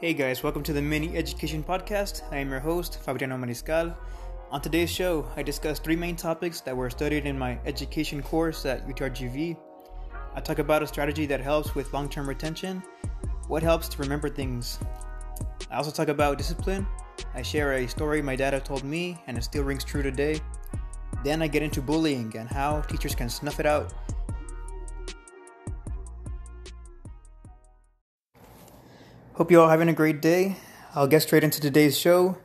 Hey guys, welcome to the Mini Education Podcast. I am your host, Fabiano Mariscal. On today's show, I discuss three main topics that were studied in my education course at UTRGV. I talk about a strategy that helps with long term retention, what helps to remember things. I also talk about discipline. I share a story my dad told me, and it still rings true today. Then I get into bullying and how teachers can snuff it out Hope you all having a great day. I'll get straight into today's show.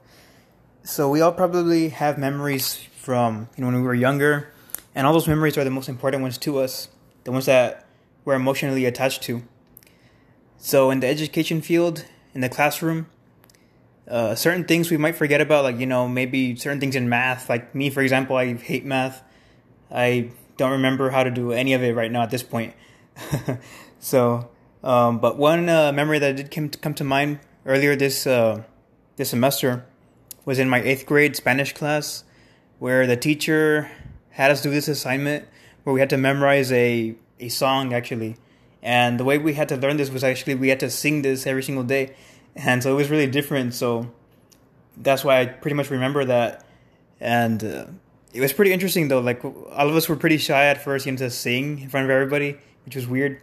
So we all probably have memories from you know when we were younger, and all those memories are the most important ones to us, the ones that we're emotionally attached to. So in the education field, in the classroom, uh, certain things we might forget about, like you know maybe certain things in math. Like me, for example, I hate math. I don't remember how to do any of it right now at this point. so um, but one uh, memory that did come to, come to mind earlier this uh, this semester was in my eighth grade Spanish class, where the teacher had us do this assignment where we had to memorize a a song actually, and the way we had to learn this was actually we had to sing this every single day, and so it was really different. So that's why I pretty much remember that, and uh, it was pretty interesting though. Like all of us were pretty shy at first, you know, to sing in front of everybody, which was weird,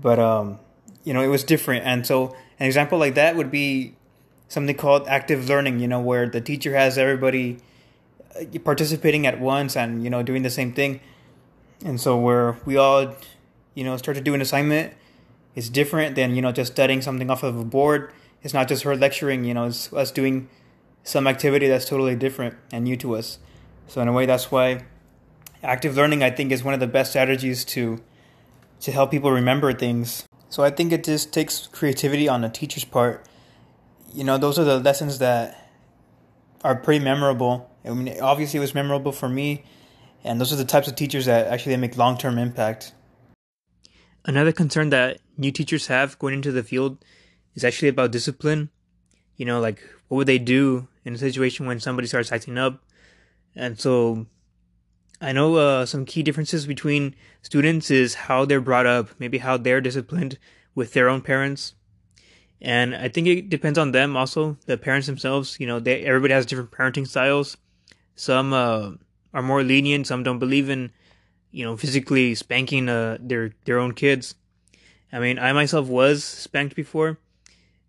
but um you know, it was different. And so an example like that would be something called active learning, you know, where the teacher has everybody uh, participating at once and, you know, doing the same thing. And so where we all, you know, start to do an assignment, it's different than, you know, just studying something off of a board. It's not just her lecturing, you know, it's us doing some activity that's totally different and new to us. So in a way, that's why active learning, I think, is one of the best strategies to to help people remember things so I think it just takes creativity on the teacher's part. You know, those are the lessons that are pretty memorable. I mean, obviously it was memorable for me, and those are the types of teachers that actually make long term impact. Another concern that new teachers have going into the field is actually about discipline. You know, like what would they do in a situation when somebody starts acting up? And so I know uh, some key differences between students is how they're brought up, maybe how they're disciplined with their own parents. And I think it depends on them also, the parents themselves. You know, they everybody has different parenting styles. Some uh, are more lenient, some don't believe in, you know, physically spanking uh, their their own kids. I mean, I myself was spanked before,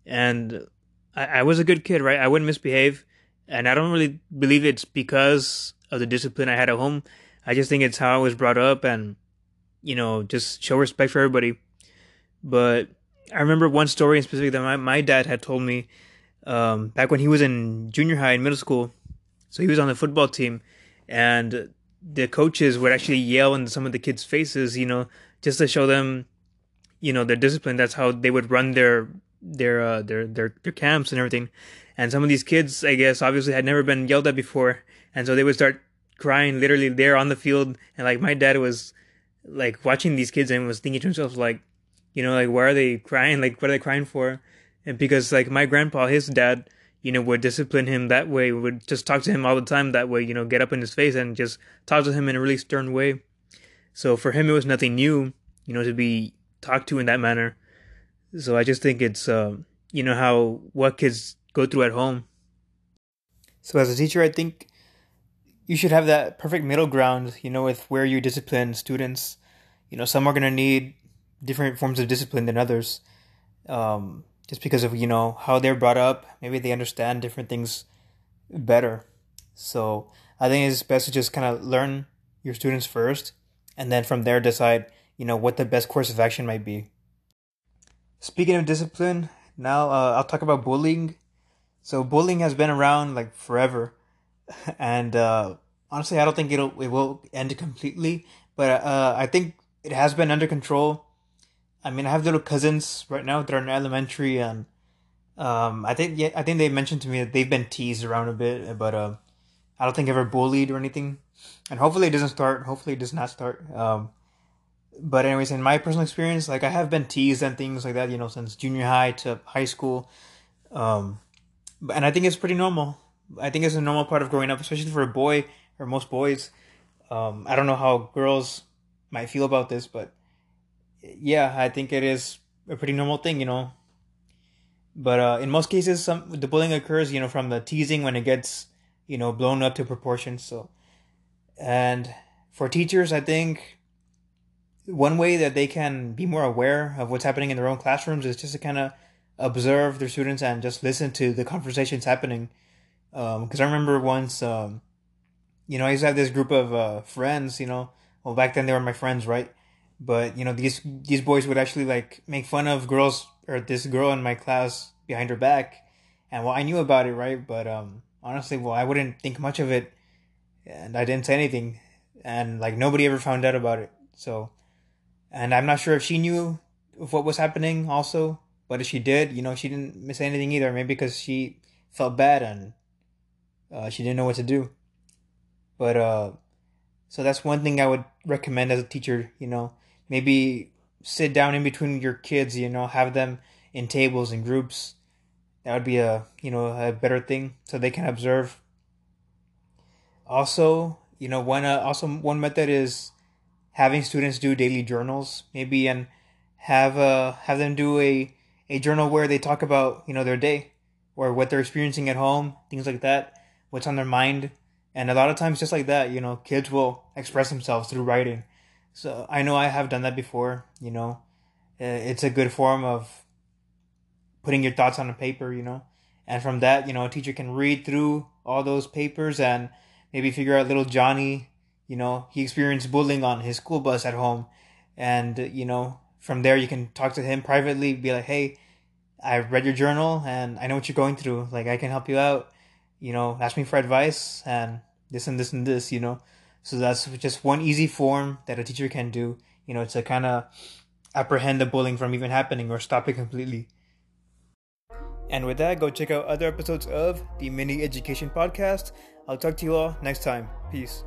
and I, I was a good kid, right? I wouldn't misbehave, and I don't really believe it's because of the discipline I had at home. I just think it's how I was brought up and, you know, just show respect for everybody. But I remember one story in specific that my, my dad had told me um, back when he was in junior high and middle school. So he was on the football team and the coaches would actually yell in some of the kids' faces, you know, just to show them, you know, their discipline. That's how they would run their their uh, their their their camps and everything. And some of these kids, I guess, obviously had never been yelled at before, and so they would start crying literally there on the field. And like my dad was like watching these kids and was thinking to himself like, you know, like why are they crying? Like what are they crying for? And because like my grandpa, his dad, you know, would discipline him that way, would just talk to him all the time that way, you know, get up in his face and just talk to him in a really stern way. So for him, it was nothing new, you know, to be talked to in that manner. So I just think it's, uh, you know, how what kids go through at home. So as a teacher, I think you should have that perfect middle ground, you know, with where you discipline students. You know, some are going to need different forms of discipline than others. Um, just because of, you know, how they're brought up. Maybe they understand different things better. So I think it's best to just kind of learn your students first and then from there decide, you know, what the best course of action might be. Speaking of discipline, now uh, I'll talk about bullying. So bullying has been around like forever and uh, honestly, I don't think it'll it will end completely, but uh, I think it has been under control. I mean, I have little cousins right now that are in elementary, and um, I think yeah, I think they mentioned to me that they've been teased around a bit, but uh, I don't think ever bullied or anything, and hopefully it doesn't start. Hopefully it does not start. Um, but anyways, in my personal experience, like I have been teased and things like that, you know, since junior high to high school, um, and I think it's pretty normal. I think it's a normal part of growing up, especially for a boy or most boys. Um, I don't know how girls might feel about this, but yeah, I think it is a pretty normal thing, you know. But uh, in most cases, some the bullying occurs, you know, from the teasing when it gets, you know, blown up to proportions. So, and for teachers, I think one way that they can be more aware of what's happening in their own classrooms is just to kind of observe their students and just listen to the conversations happening. Because um, I remember once, um, you know, I used to have this group of uh, friends. You know, well back then they were my friends, right? But you know, these these boys would actually like make fun of girls or this girl in my class behind her back, and well, I knew about it, right? But um, honestly, well, I wouldn't think much of it, and I didn't say anything, and like nobody ever found out about it. So, and I'm not sure if she knew of what was happening also, but if she did, you know, she didn't miss anything either. Maybe because she felt bad and uh, she didn't know what to do. But uh, so that's one thing I would recommend as a teacher. You know, maybe sit down in between your kids. You know, have them in tables and groups. That would be a you know a better thing so they can observe. Also, you know, one uh, also one method is having students do daily journals, maybe and have uh have them do a a journal where they talk about you know their day or what they're experiencing at home, things like that, what's on their mind, and a lot of times just like that, you know, kids will express themselves through writing. So I know I have done that before. You know, it's a good form of putting your thoughts on a paper. You know, and from that, you know, a teacher can read through all those papers and maybe figure out little Johnny. You know, he experienced bullying on his school bus at home, and you know, from there you can talk to him privately be like hey i read your journal and i know what you're going through like i can help you out you know ask me for advice and this and this and this you know. So that's just one easy form that a teacher can do. You know to kind of apprehend the bullying from even happening or stop it completely. And with that go check out other episodes of the mini education podcast. I'll talk to you all next time. Peace